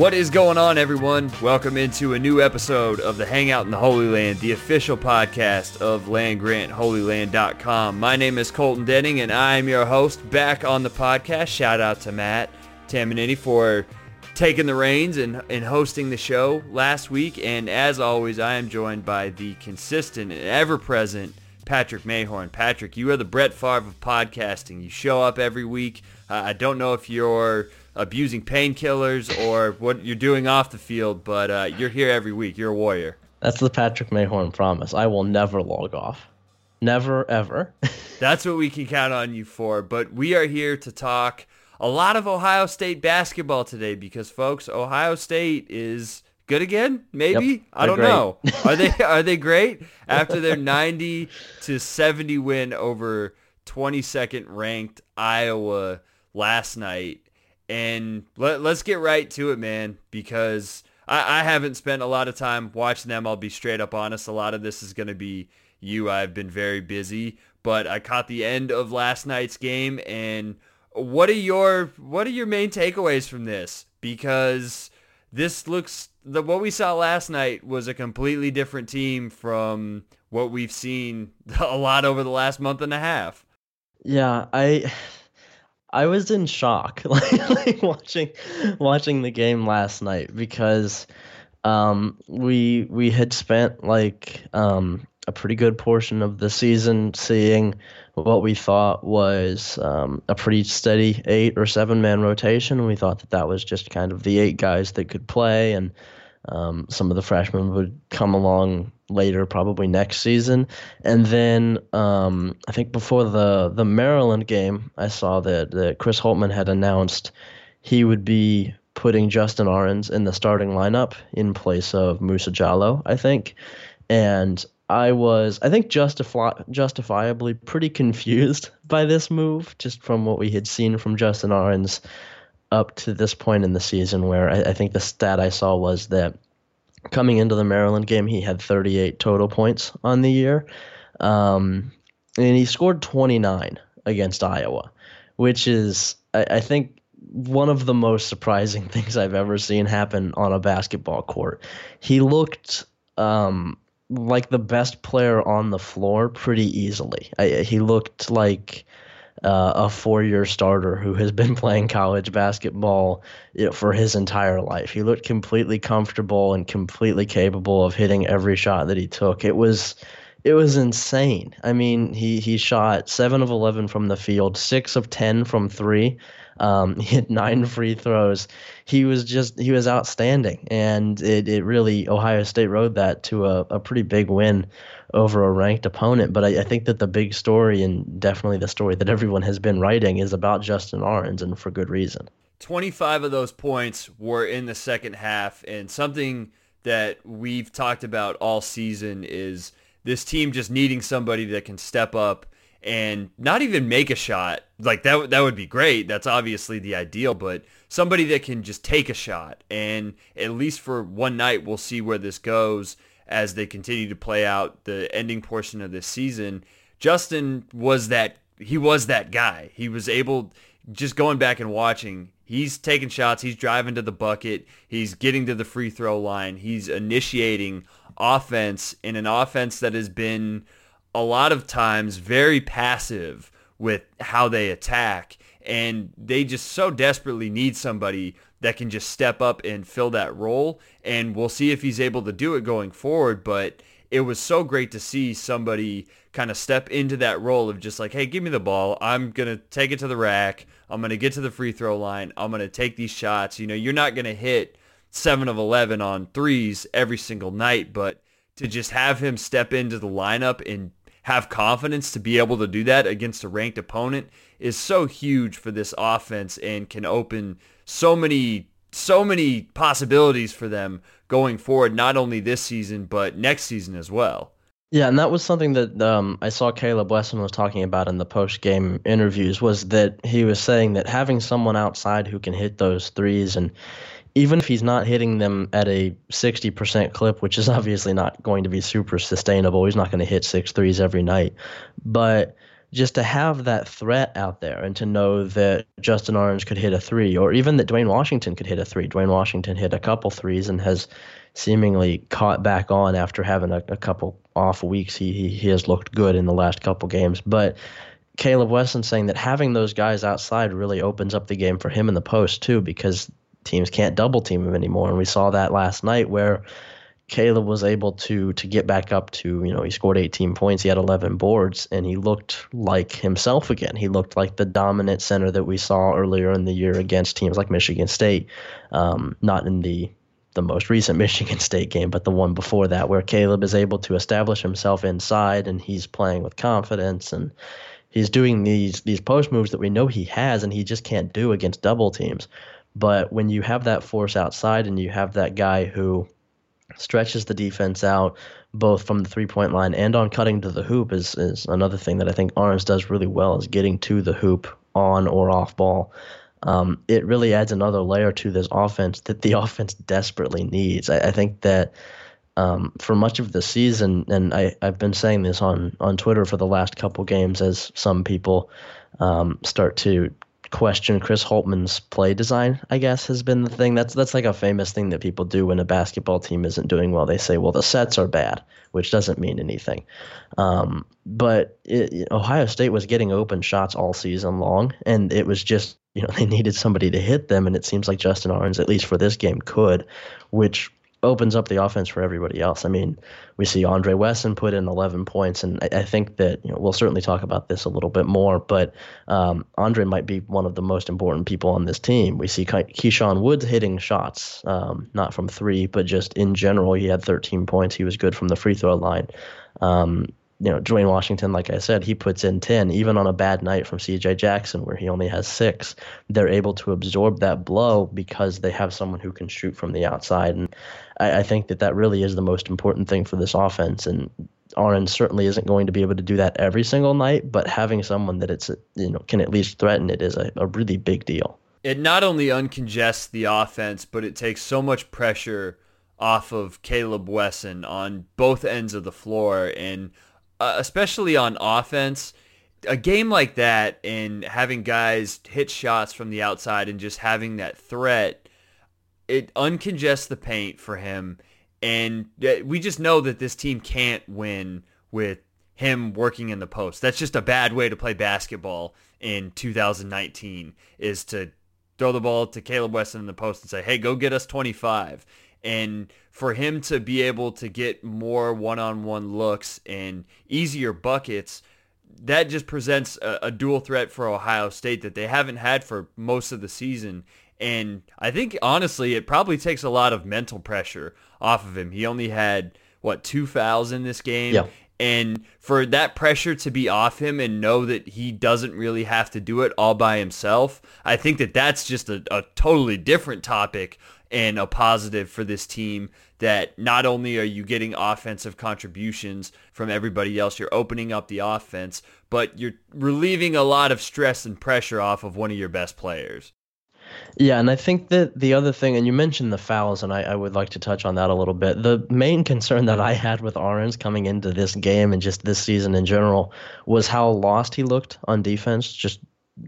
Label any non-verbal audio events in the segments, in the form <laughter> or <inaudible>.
What is going on, everyone? Welcome into a new episode of the Hangout in the Holy Land, the official podcast of LandGrantHolyLand.com. My name is Colton Denning, and I am your host back on the podcast. Shout out to Matt Tamanini for taking the reins and, and hosting the show last week. And as always, I am joined by the consistent and ever-present Patrick Mayhorn. Patrick, you are the Brett Favre of podcasting. You show up every week. Uh, I don't know if you're abusing painkillers or what you're doing off the field, but uh, you're here every week. You're a warrior. That's the Patrick Mayhorn promise. I will never log off. Never, ever. <laughs> That's what we can count on you for. But we are here to talk a lot of Ohio State basketball today because, folks, Ohio State is good again. Maybe Yep, I don't they're know. Are they <laughs> are they great after their 90 to 70 win over 22nd ranked Iowa last night? And let, let's get right to it, man, because I, I haven't spent a lot of time watching them. I'll be straight up honest. A lot of this is going to be you. I've been very busy, but I caught the end of last night's game. And what are your what are your main takeaways from this? Because this looks the what we saw last night was a completely different team from what we've seen <laughs> a lot over the last month and a half. yeah, I I was in shock like, <laughs> like watching watching the game last night because um we we had spent like um a pretty good portion of the season seeing what we thought was um, a pretty steady eight or seven man rotation. We thought that that was just kind of the eight guys that could play, and um, some of the freshmen would come along later, probably next season. And then um, I think before the the Maryland game, I saw that, that Chris Holtmann had announced he would be putting Justin Ahrens in the starting lineup in place of Musa Jallow, I think. And I was, I think, justifi- justifiably pretty confused <laughs> by this move, just from what we had seen from Justin Ahrens up to this point in the season, where I, I think the stat I saw was that coming into the Maryland game, he had 38 total points on the year. Um, and he scored 29 against Iowa, which is, I, I think, one of the most surprising <laughs> things I've ever seen happen on a basketball court. He looked um, like the best player on the floor pretty easily. I, he looked like uh, a four-year starter who has been <laughs> playing college basketball you know, for his entire life. He looked completely comfortable and completely capable of hitting every shot that he took. It was it was insane. I mean, he he shot seven of eleven from the field, six of ten from three. Um, <laughs> he had nine free throws. He was just he was outstanding, and it, it really Ohio State rode that to a, a pretty big win over a ranked opponent. But I, I think that the big story, and definitely the story that everyone has been writing, is about Justin Ahrens, and for good reason. 25 of those points were in the second half, and something that we've talked about all season is this team just needing somebody that can step up and not even make a shot. Like that that would be great. That's obviously the ideal, but somebody that can just take a shot and at least for one night we'll see where this goes as they continue to play out the ending portion of this season. Justin was that he was that guy. He was able just going back and watching, he's taking shots, he's driving to the bucket, he's getting to the free throw line, he's initiating offense in an offense that has been a lot of times very passive with how they attack and they just so desperately need somebody that can just step up and fill that role and we'll see if he's able to do it going forward but it was so great to see somebody kind of step into that role of just like hey give me the ball. I'm going to take it to the rack. I'm going to get to the free throw line. I'm going to take these shots. You know you're not going to hit 7 of 11 on threes every single night but to just have him step into the lineup and have confidence to be able to do that against a ranked opponent is so huge for this offense and can open so many so many possibilities for them going forward not only this season but next season as well. Yeah, and that was something that um, I saw Caleb Wesson was talking about in the post-game interviews was that he was saying that having someone outside who can hit those threes and even if he's not hitting them at a 60% clip, which is <laughs> obviously not going to be super sustainable, he's not going to hit six threes every night. But just to have that threat out there and to know that Justin Ahrens could hit a three, or even that Duane Washington could hit a three. Duane Washington hit a couple threes and has seemingly caught back on after having a, a couple off weeks. He, he he has looked good in the last couple games, but. Caleb Wesson saying that having those guys outside really opens up the game for him in the post too, because teams can't double team him anymore. And we saw that last night where Caleb was able to to get back up to you know he scored 18 points, he had 11 boards, and he looked like himself again. He looked like the dominant center that we saw earlier in the year against teams like Michigan State, um, not in the the most recent <laughs> Michigan State game, but the one before that, where Caleb is able to establish himself inside and he's playing with confidence and he's doing these these post moves that we know he has and he just can't do against double teams. But when you have that force outside and you have that guy who stretches the defense out both from the three point line and on cutting to the hoop is, is another thing that I think Ahrens does really well is getting to the hoop on or off ball. Um, it really adds another layer to this offense that the <laughs> offense desperately needs. I, I think that um, for much of the season, and I, I've been saying this on, on Twitter for the last couple games as some people um, start to question Chris Holtmann's play design, I guess, has been the thing. That's that's like a famous thing that people do when a basketball team isn't doing well. They say, well, the sets are bad, which doesn't mean anything. Um, but it, Ohio State was getting open shots all season long, and it was just, you know, <laughs> they needed somebody to hit them, and it seems like Justin Ahrens, at least for this game, could, which opens up the offense for everybody else. I mean, we see Andre Wesson put in 11 points, and I, I think that you know, we'll certainly talk about this a little bit more. But um, Andre might be one of the most important people on this team. We see Keyshawn Woods hitting shots, um, not from three, but just in general. He had 13 points. He was good from the free throw line. Um, you know, Duane Washington, like I said, he puts in 10, even on a bad night from CJ Jackson, where he only has six. They're able to absorb that blow because they have someone who can shoot from the outside. And I, I think that that really is the most important thing for this offense. And Ahrens certainly isn't going to be able to do that every single night, but having someone that it's, you know, can at least threaten it is a, a really big deal. It not only uncongests the offense, but it takes so much pressure off of Caleb Wesson on both ends of the floor. And uh, especially on offense, a game like that and having guys hit shots from the outside and just having that threat, it uncongests the paint for him. And we just know that this team can't win with him working in the post. That's just a bad way to play basketball in 2019 is to throw the ball to Caleb Wesson in the post and say, hey, go get us 25 and for him to be able to get more one-on-one looks and easier buckets that just presents a, a, dual threat for Ohio State that they haven't had for most of the season. And I think honestly, it probably takes a lot of mental pressure off of him. He only had what two fouls in this game, yeah. and for that pressure to be off him and know that he doesn't really have to do it all by himself, I think that that's just a, a totally different topic and a positive for this team that not only are you getting offensive contributions from everybody else, you're opening up the offense, but you're relieving a lot of stress and pressure off of one of your best players. Yeah, and I think that the other thing, and you mentioned the fouls, and I, I, would like to touch on that a little bit. The main concern that I had with Ahrens coming into this game and just this season in general was how lost he looked on defense, just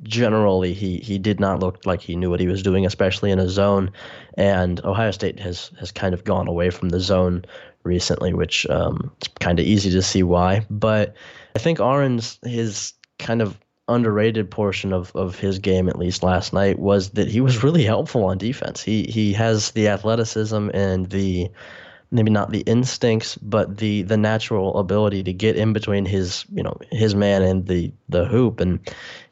generally he he did not look like he knew what he was doing, especially in a zone. And Ohio State has has kind of gone away from the zone recently, which um, it's kind of easy to see why. But I think Ahrens his kind of underrated portion of, of his game, at least last night, was that he was really helpful on defense. He he has the athleticism and the maybe not the instincts, but the the natural ability to get in between his you know his man and the the hoop, and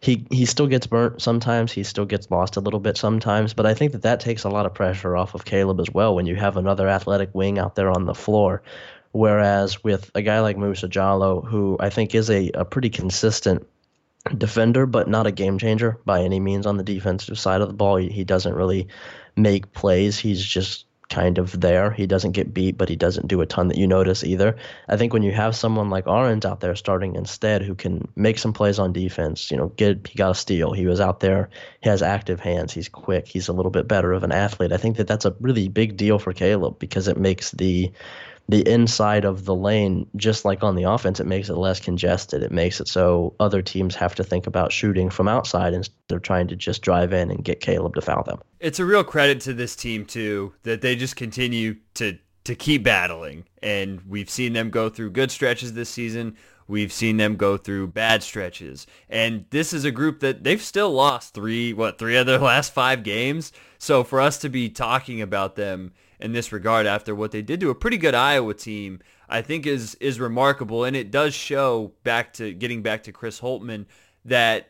he he still gets burnt sometimes. He still gets lost a little bit sometimes, but I think that that takes a lot of pressure off of Caleb as well when you have another athletic wing out there on the floor. Whereas with a guy like Musa Jallow, who I think is a, a pretty consistent defender, but not a game changer by any means on the defensive side of the ball. He, he doesn't really make plays. He's just kind of there. He doesn't get beat, but he doesn't do a ton that you notice either. I think when you have someone like Ahrens out there starting instead who can make some plays on defense, you know, get he got a steal. He was out there. He has active hands. He's quick. He's a little bit better of an athlete. I think that that's a really big deal for Caleb because it makes the the inside of the lane, just like on the offense, it makes it less congested. It makes it so other teams have to think about shooting from outside instead of trying to just drive in and get Caleb to foul them. It's a real credit to this team too that they just continue to to keep battling, and we've seen them go through good stretches this season. We've seen them go through bad stretches. And this is a group that they've still lost three, what, three of their <laughs> last five games. So for us to be talking about them in this regard after what they did to a pretty good Iowa team, I think is is remarkable. And it does show back to getting back to Chris Holtmann that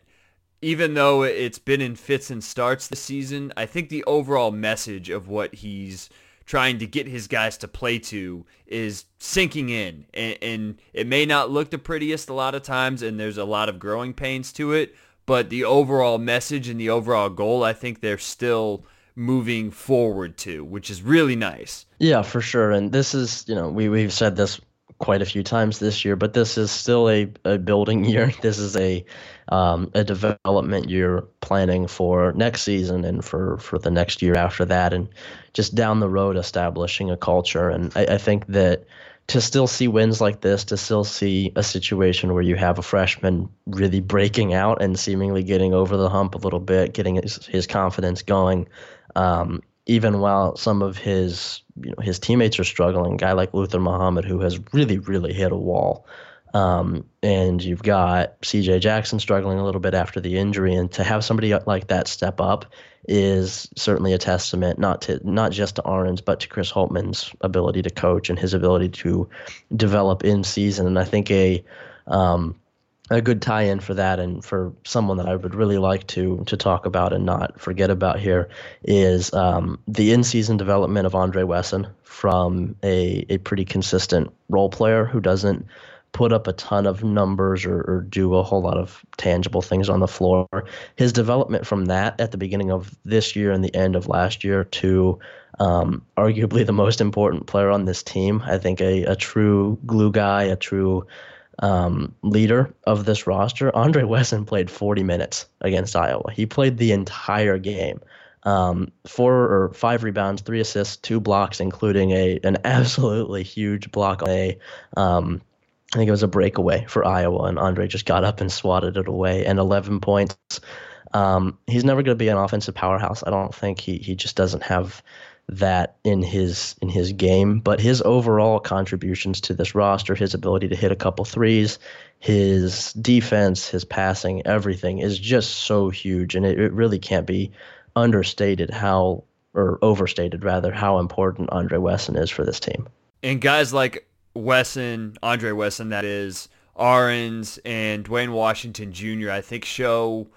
even though it's been in fits and starts this season, I think the overall message of what he's trying to get his guys to play to is sinking in. And, and, it may not look the prettiest a lot of times, and there's a lot of growing pains to it, but the overall message and the overall goal, I think they're still moving forward to, which is really nice. Yeah, for sure. And this is, you know, we, we've said this quite a few times this year, but this is still a, a building <laughs> year. This is a um, a development year planning for next season and for, for the next year after that, and just down the road establishing a culture. And I, I think that to still see wins like this, to still see a situation where you have a freshman really breaking out and seemingly getting over the hump a little bit, getting his, his confidence going, um, even while some of his you know his teammates are struggling. Guy like Luther Muhammad, who has really really hit a wall, um, and you've got C.J. Jackson struggling a little bit after the injury, and to have somebody like that step up is certainly a testament not to not just to Ahrens but to Chris Holtmann's ability to coach and his ability to develop in season. And I think a um, a good tie-in for that and for someone that I would really like to to talk about and not forget about here is um, the in-season development of Andre Wesson from a, a pretty consistent role player who doesn't put up a ton of numbers or, or do a whole lot of tangible things on the floor. His development from that at the beginning of this year and the end of last year to um, arguably the most important player on this team, I think a, a true glue guy, a true um, leader of this roster, Andre Wesson played 40 minutes against Iowa. He played the entire game. Um, four or five rebounds, three assists, two blocks, including a an <laughs> absolutely huge block on a um, I think it was a breakaway for Iowa, and Andre just got up and swatted it away. And 11 points. Um, he's never going to be an offensive powerhouse. I don't think he he just doesn't have that in his in his game. But his overall contributions to this roster, his ability to hit a couple threes, his defense, his passing, everything is just so huge, and it, it really can't be understated how or overstated rather how important Andre Wesson is for this team. And guys like Wesson, Andre Wesson, that is, Ahrens, and Duane Washington Jr., I think show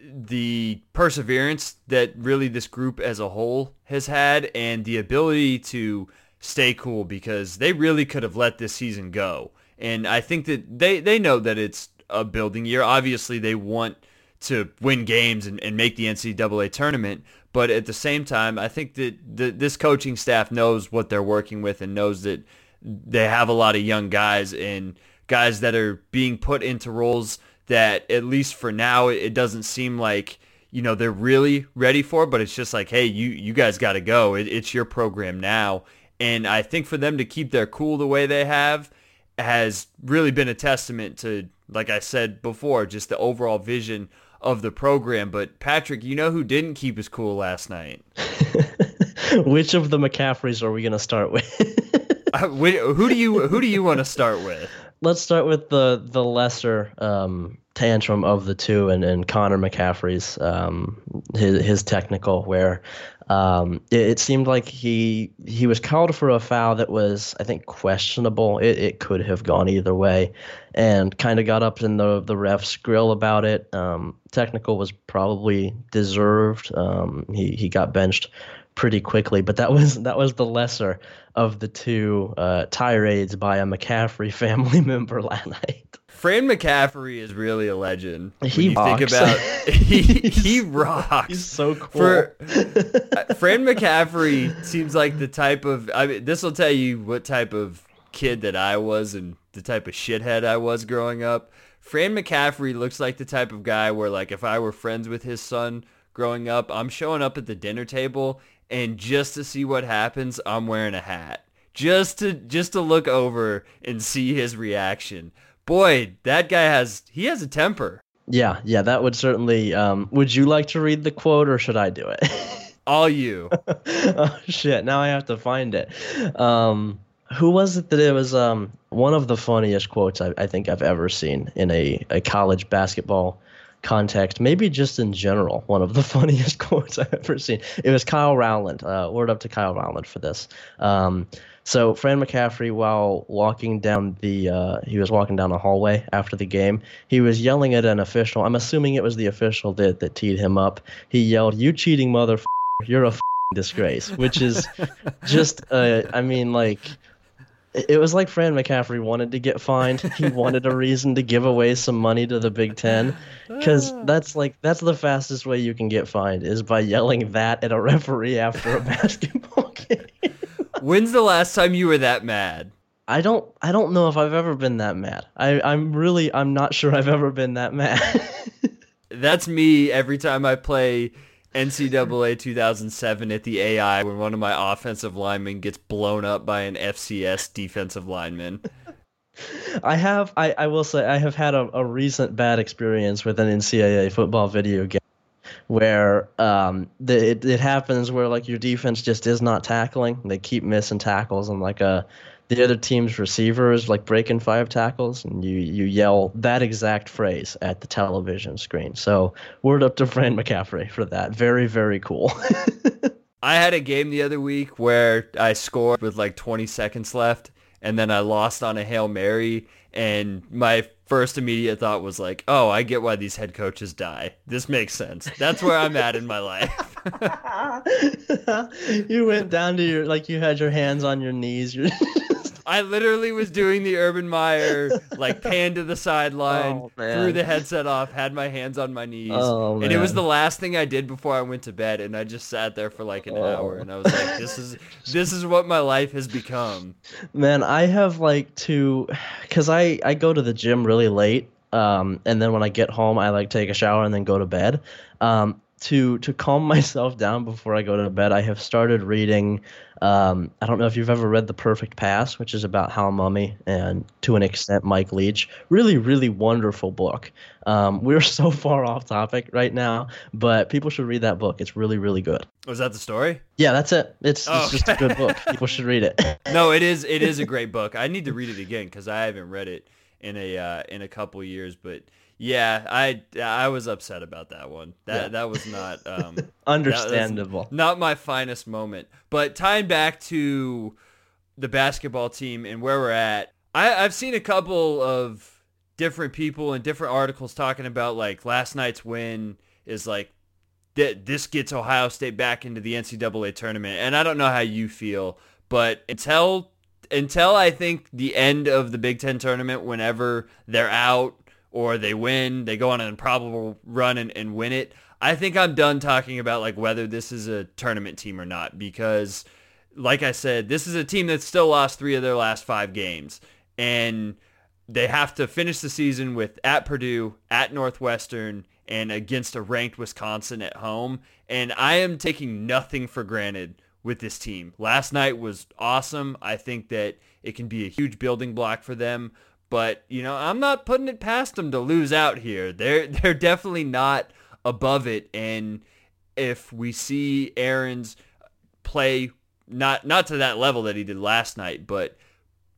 the perseverance that really this group as a whole has had and the ability to stay cool because they really could have let this season go. And I think that they, they know that it's a building year. Obviously, they want to win games and, and make the NCAA tournament. But at the same time, I think that the, this coaching staff knows what they're working with and knows that they have a lot of young guys and guys that are being put into roles that at least for now it doesn't seem like you know they're really ready for but it's just like hey you you guys got to go. It, it's your program now. And i think for them to keep their cool the way they have has really been a testament to like i said before just the overall vision of the program. But patrick you know who didn't keep his cool last night? <laughs> Which of the mccafferys are we going to start with? Uh, who do you who do you want to start with let's start with the the lesser um, tantrum of the two, and, and Connor McCaffery's um, his his technical, where um, it, it, seemed like he he was called for a foul that was I think questionable. It, it could have gone either way, and kind of got up in the the ref's grill about it. Um, technical was probably deserved. Um, he he got benched pretty quickly, but that was that was the lesser of the two uh, tirades by a McCaffery <laughs> family member last night. Fran McCaffery is really a legend. He think about <laughs> <laughs> he he rocks. He's so cool. For, uh, Fran McCaffery seems like the type of I mean this will tell you what type of kid that I was and the type of shithead I was growing up. Fran McCaffery looks like the type of guy where like if I were friends with his son growing up, I'm showing up at the dinner table and just to see what happens, I'm wearing a hat just to just to look over and see his reaction. Boy, that guy has he has a temper. Yeah, yeah, that would certainly. Um, would you like to read the quote, or should I do it? <laughs> All you. <laughs> oh shit! Now I have to find it. Um, who was it that it was? Um, one of the funniest quotes I, I think I've ever seen in a, a college basketball context, maybe just in general, one of the <laughs> funniest <laughs> quotes I've ever seen. It was Kyle Rowland. Uh, word up to Kyle Rowland for this. Um, so Fran McCaffery, while walking down the, uh, he was walking down the hallway after the game. He was yelling at an official. I'm assuming it was the official that that teed him up. He yelled, "You cheating mother! <laughs> You're a disgrace," which is just, uh, I mean, like it was like Fran McCaffery wanted to get fined. He <laughs> wanted a reason to give away some money to the Big Ten, because ah. that's like that's the fastest way you can get fined is by yelling that at a referee after a <laughs> basketball <laughs> game. When's the last time you were that mad? I don't I don't know if I've ever been that mad. I I'm really I'm not sure I've ever been that mad. that's me every time I play NCAA 2007 at the AI when one of my offensive linemen gets blown up by an FCS defensive lineman. I have, I, I will say, I have had a, a recent bad experience with an NCAA football video game where um, the, it, it happens where like your defense just is not tackling. They keep missing tackles and like a the other team's receiver is like breaking five tackles, and you you yell that exact phrase at the television screen. So word up to Fran McCaffery for that. Very very cool. <laughs> I had a game the other week where I scored with like 20 seconds left, and then I lost on a hail mary, and my first immediate thought was like, "Oh, I get why these head coaches die. This makes sense. That's where I'm at in my life." <laughs> <laughs> you went down to your like you had your hands on your knees. I literally was doing the Urban Meyer like pan to the sideline, oh, threw the headset off, had my hands on my knees, oh, and it was the last thing I did before I went to bed. And I just sat there for like an oh. hour, and I was like, "This is this is what my life has become." Man, I have like to, cause I I go to the gym really late, um, and then when I get home, I like take a shower and then go to bed. Um, to to calm <laughs> myself down before I go to bed, I have started reading. Um, I don't know if you've ever read The Perfect Pass, which is about Hal Mumme and to an extent Mike Leach. Really, really wonderful book. Um, <laughs> we're so far off topic right now, but people should read that book. It's really, really good. Was that the story? Yeah, that's it. It's, oh, it's just a good book. People should read it. <laughs> no, it is. It is a great book. I need to read it again because I haven't read it in a uh, in a couple years, but yeah, I I was upset about that one. That yeah. that was not <laughs> um, understandable. Not my finest moment. But tying back to the basketball team and where we're at, I, I've seen a couple of different people and different articles talking about like last night's win is like that this gets Ohio State back into the NCAA tournament. And I don't know how you feel, but until until I think the end of the Big Ten tournament, whenever they're out or they win, they go on an improbable run and, and win it. I think I'm done talking about like whether this is a tournament team or not because like I said, this is a team that's still lost three of their last five games. And they have to finish the season with at Purdue, at Northwestern, and against a ranked Wisconsin at home. And I am taking nothing for granted with this team. Last night was awesome. I think that it can be a huge building block for them. But you know, I'm not putting it past them to lose out here. They're <laughs> they're definitely not above it. And if we see Ahrens play not not to that level that he did last night, but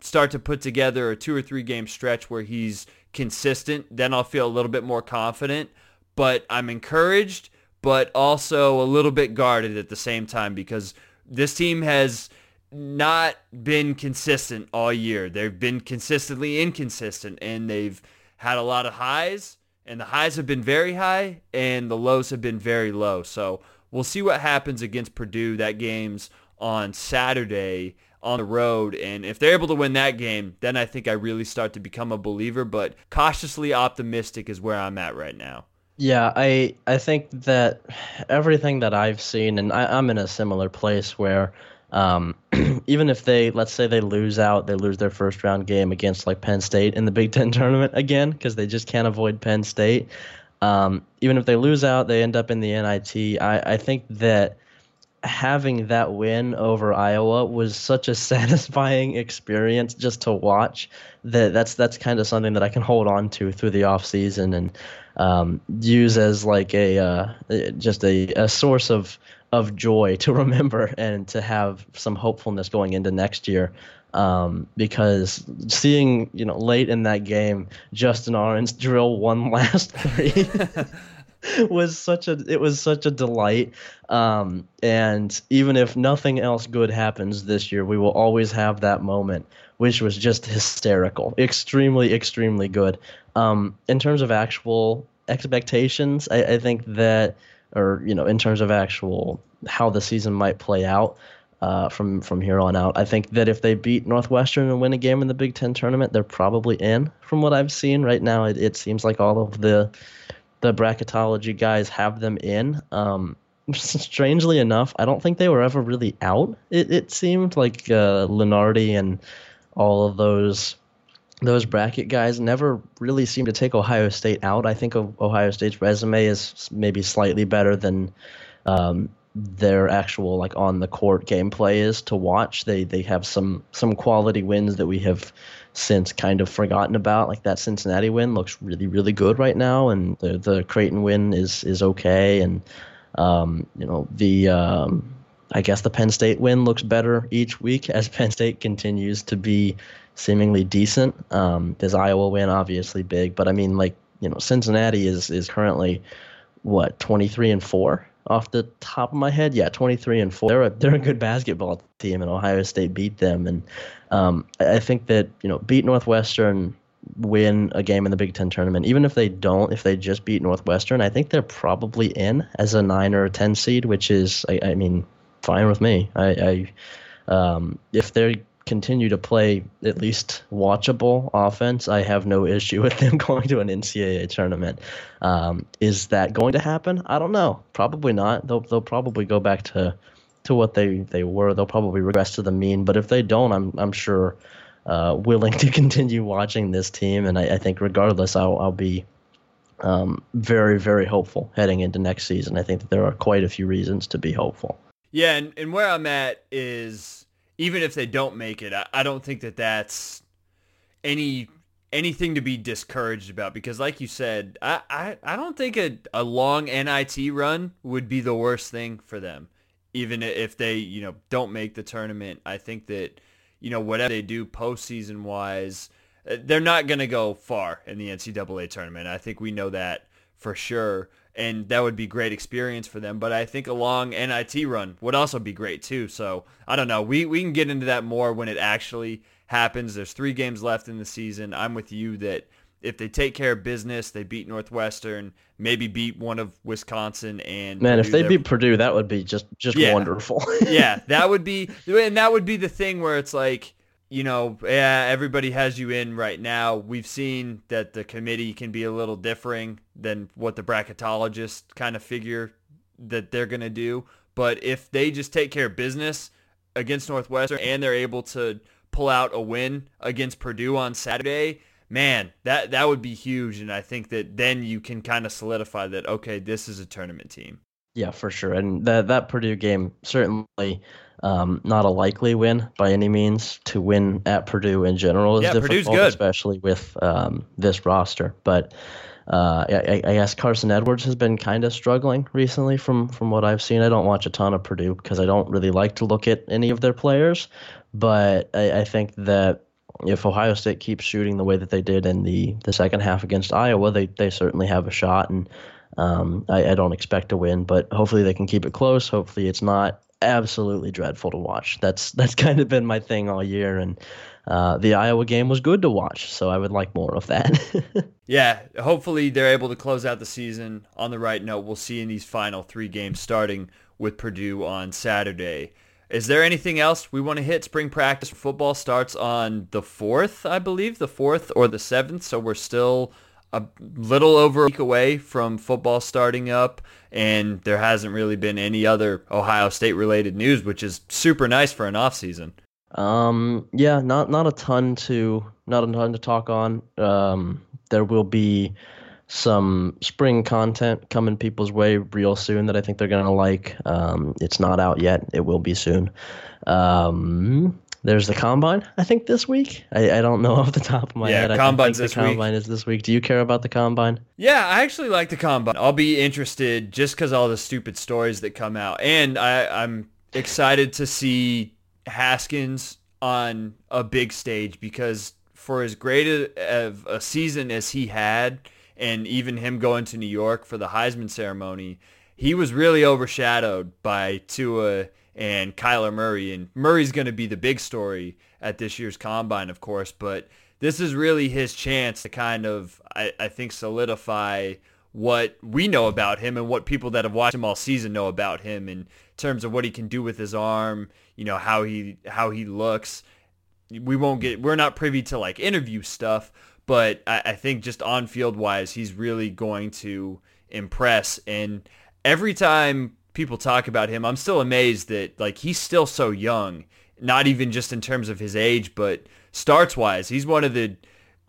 start to put together a two or three game stretch where he's consistent, then I'll feel a little bit more confident. But I'm encouraged, but also a little bit guarded at the same time because this team has not been consistent all year. They've been consistently inconsistent and they've had a lot of highs and the highs have been very high and the lows have been very low. So we'll see what happens against Purdue. That game's on Saturday on the road. And if they're able to win that game, then I think I really start to become a believer. But cautiously optimistic is where I'm at right now. Yeah, I I think that everything that I've seen, and I, I'm in a similar place where um, <clears throat> even if they, let's say they lose out, they lose their first round game against like Penn State in the Big Ten <laughs> tournament again because they just can't avoid Penn State. Um, even if they lose out, they end up in the NIT. I, I think that having that win over Iowa was such a <laughs> satisfying experience just to watch that that's that's kind of something that I can hold on to through the off season and um, use as like a uh, just a, a source of of joy to <laughs> remember and to have some hopefulness going into next year. Um, because seeing you know late in that game Justin Ahrens <laughs> drill one last three <laughs> was such a it was such a delight. Um, and even if nothing else good happens this year, we will always have that moment, which was just hysterical, extremely extremely good. Um, in terms of actual expectations, I, I think that, or you know, in terms of actual how the season might play out. Uh, from from here on out. I think that if they beat Northwestern and win a game in the Big Ten tournament, they're probably in. From what I've seen right now, it, it seems like all of the the bracketology guys have them in. Um, <laughs> strangely enough, I don't think they were ever really out. It it seemed like uh, Lunardi and all of those those bracket guys never really seemed to take Ohio State out. I think Ohio State's resume is maybe slightly better than um, their actual like on the court gameplay is to watch. They they have some some quality wins that we have since kind of forgotten about. Like that Cincinnati win looks really, really good right now, and the the Creighton win is is okay, and um, you know the um, I guess the Penn State win looks better each week as <laughs> Penn State continues to be seemingly decent. Um, this Iowa win obviously big, but I mean like you know Cincinnati is is currently what 23 and 4 off the top of my head, yeah, 23 and 4. They're a, they're a good basketball team, and Ohio State beat them. And um, I think that, you know, beat Northwestern, win a game in the Big Ten tournament. Even if they don't, if they just beat Northwestern, I think they're probably in as a 9 or a 10 seed, which is, I, I mean, fine with me. I, I um, if they continue to play at least watchable offense, I have no issue <laughs> with them going to an NCAA tournament. Um, is that going to happen? I don't know. Probably not. They'll they'll probably go back to to what they, they were. They'll probably regress to the mean. But if they don't, I'm I'm sure uh, willing to <laughs> continue watching this team. And I, I think regardless, I'll I'll be um, very very hopeful heading into next season. I think that there are quite a few reasons to be hopeful. Yeah, and, and where I'm at is even if they don't make it, I, I don't think that that's any anything to be discouraged about because like you said, I, I, I don't think a, a long NIT run would be the worst thing for them. Even if they, you know, don't make the tournament, I think that, you know, whatever they do postseason wise, uh, they're not going to go far in the NCAA tournament. I think we know that for sure and that would be great experience for them. But I think a long NIT run would also be great too. So I don't know. We we can get into that more when it actually happens. There's three games left in the season. I'm with you that if they take care of business, they beat Northwestern, maybe beat one of Wisconsin and man, Purdue, if they beat Purdue, that would be just just yeah. wonderful. yeah, that <laughs> would be, and that would be the thing where it's like you know, yeah, everybody has you in right now. We've seen that the committee can be a little differing than what the bracketologists kind of figure that they're going to do. But if they just take care of business against Northwestern and they're able to pull out a win against Purdue on Saturday, man, that that would be huge. And I think that then you can kind of solidify that okay, this is a tournament team. Yeah, for sure. And that that Purdue game certainly um, not a likely win by any means. To win at Purdue in general is yeah, difficult, especially with um, this roster. But uh, I, I, guess Carson Edwards has been kind of struggling recently from from what I've seen. I don't watch a ton of Purdue because I don't really like to look at any of their players. But I, I think that if Ohio State keeps shooting the way that they did in the, the second half against Iowa, they, they certainly have a shot. And um, I, I, don't expect to win, but hopefully they can keep it close. Hopefully it's not absolutely dreadful to watch. That's that's <laughs> kind of been my thing all year, and uh, the Iowa game was good to watch. So I would like more of that. <laughs> yeah, hopefully they're able to close out the season on the right note. We'll see in these final three games, starting with Purdue on Saturday. Is there anything else we want to hit? Spring practice football starts on the 4th, I believe, the 4th or the 7th, so we're still a little over a week away from football starting up, and there hasn't really been any other Ohio State related news, which is super nice for an off season. Um, yeah, not not a ton to not a ton to talk on. Um, there will be some spring content coming people's way real soon that I think they're gonna like. Um, it's not out yet; it will be soon. Um, there's the combine. I think this week. I, I don't know <laughs> off the top of my Yeah, head. I combine's this the week. combine is this week. Do you care about the combine? Yeah, I actually like the combine. I'll be interested just because all the stupid stories that come out, and I, I'm excited to see Haskins on a big stage because for as great a, of a season as he had, and even him going to New York for the Heisman ceremony, he was really overshadowed by Tua and Kyler Murray. And Murray's going to be the big story at this year's combine, of course, but this is really his chance to kind of, I, I think, solidify what we know about him and what people that have watched him all season know about him in terms of what he can do with his arm, you know, how he how he looks. We won't get we're not privy to like interview stuff, but I, I think just on field wise, he's really going to impress. And every time people talk about him, I'm still amazed that like he's still so young. Not even just in terms of his age, but starts wise, he's one of the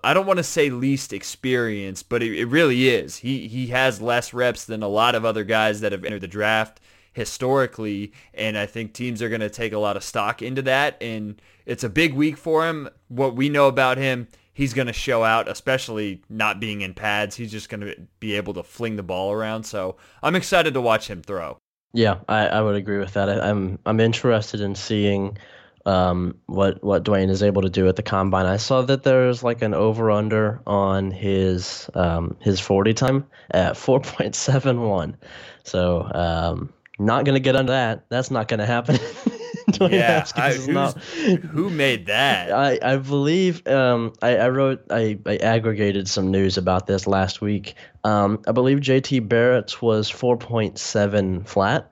I don't want to say least experienced, but it, it really is. He he has less reps than a lot of other guys that have entered the draft historically, and I think teams are going to take a lot of stock into that. And it's a big week for him. What we know about him, he's going to show out, especially not being in pads. He's just going to be able to fling the ball around. So I'm excited to watch him throw. Yeah, I, I would agree with that. I, I'm I'm interested in seeing um, what what Dwayne is able to do at the combine. I saw that there's like an over under on his um, his 40 time at 4.71. So um, not gonna get under that. That's not gonna happen. <laughs> <laughs> Dwayne Yeah, Haskins I- is not. Who made that? I, I believe um, I, I wrote I, I aggregated some news about this last week. Um, I believe JT Barrett's was 4.7 flat.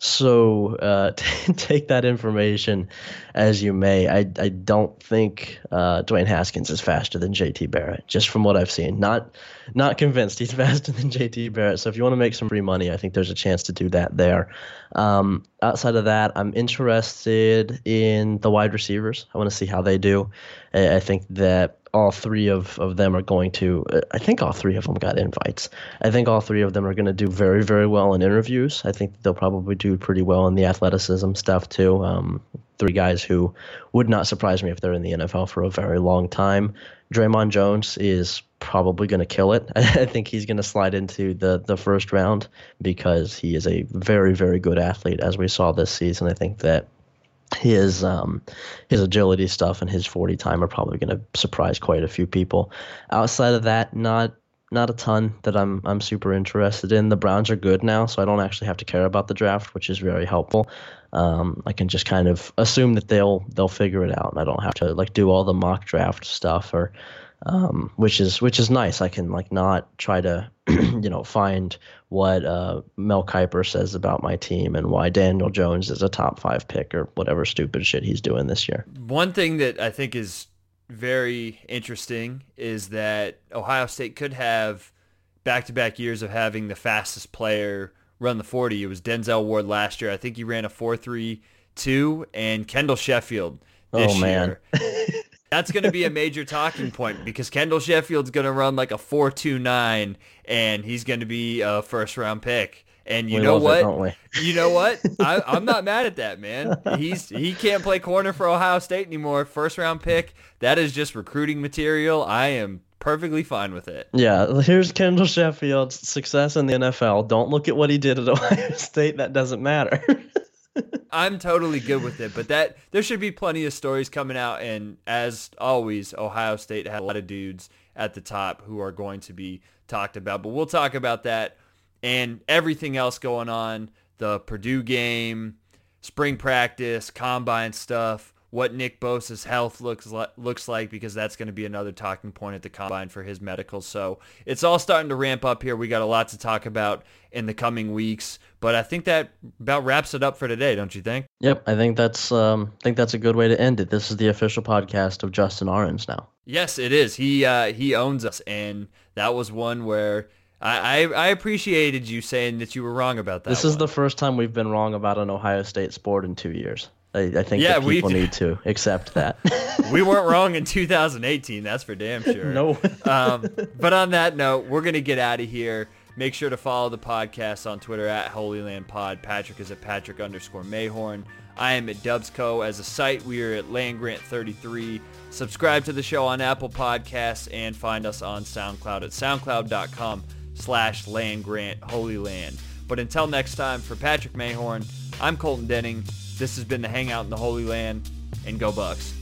So uh, <laughs> take that information as you may. I, I don't think uh, Dwayne Haskins is faster than JT Barrett, just from what I've seen. Not not convinced he's <laughs> faster than JT Barrett. So if you want to make some free money, I think there's a chance to do that there. Um, outside of that, I'm interested in the wide receivers. I want to see how they do. I, I think that all three of, of them are going to i think all three of them got invites i think all three of them are going to do very very well in interviews i think they'll probably do pretty well in the athleticism stuff too um, three guys who would not surprise me if they're in the nfl for a very long time Draymond Jones is probably going to kill it. <laughs> I think he's going to slide into the, the first round because he is a very, very good athlete, as we saw this season. I think that his um, his agility stuff and his 40 time are probably going to surprise quite a few people. Outside of that, not not a ton that I'm I'm super interested in. The Browns are good now, so I don't actually have to care about the draft, which is very helpful. Um, I can just kind of assume that they'll they'll figure it out, and I don't have to like do all the mock draft stuff or um, which is which is nice. I can like not try to <clears throat> you know find what uh, Mel Kiper says about my team and why Daniel Jones is a top five pick or whatever stupid shit he's doing this year. One thing that I think is very interesting is that Ohio State could have back-to-back years of having the fastest player run the 40. It was Denzel Ward last year. I think he ran a 4.32 and Kendall Sheffield this Oh, man. year. <laughs> That's going to be a major talking point because Kendall Sheffield's going to run like a 4.29 and he's going to be a first round pick. And you We know love it, what? You know what? I, I'm not mad at that, man. <laughs> He's he can't play corner for Ohio State anymore. First round pick. That is just recruiting material. I am perfectly fine with it. Yeah, here's Kendall Sheffield's success in the NFL. Don't look at what he did at <laughs> Ohio State. That doesn't matter. <laughs> I'm totally good with it. But that there should be plenty of stories coming out. And as always, Ohio State had a lot of dudes at the top who are going to be talked about. But we'll talk about that and everything else going on. The Purdue game, spring practice, combine stuff, what Nick Bosa's health looks like, looks like because that's going to be another talking point at the combine for his medical. So it's all starting to ramp up here. We got a lot to talk about in the coming weeks, but I think that about wraps it up for today, don't you think? yep, I think that's um, I think that's a good way to end it. This is the official podcast of Justin Ahrens now. Yes, it is. He uh, he owns us, and that was one where I, I I appreciated you saying that you were wrong about that. This is one. the first time we've been wrong about an Ohio State sport in two years. I, I think Yeah, we people need to accept that. <laughs> we weren't wrong in <laughs> 2018. That's for damn sure. no. um, but on that note, we're gonna get out of here. Make sure to follow the podcast on Twitter at Holy Land Pod. Patrick is at Patrick underscore Mayhorn. I am at Dubsco. As a site, we are at Land Grant 33. Subscribe to the show on Apple Podcasts and find us on SoundCloud at soundcloud.com slash Land Grant Holy Land. But until next time, for Patrick Mayhorn, I'm Colton Denning. This has been the Hangout in the Holy Land, and go Bucks.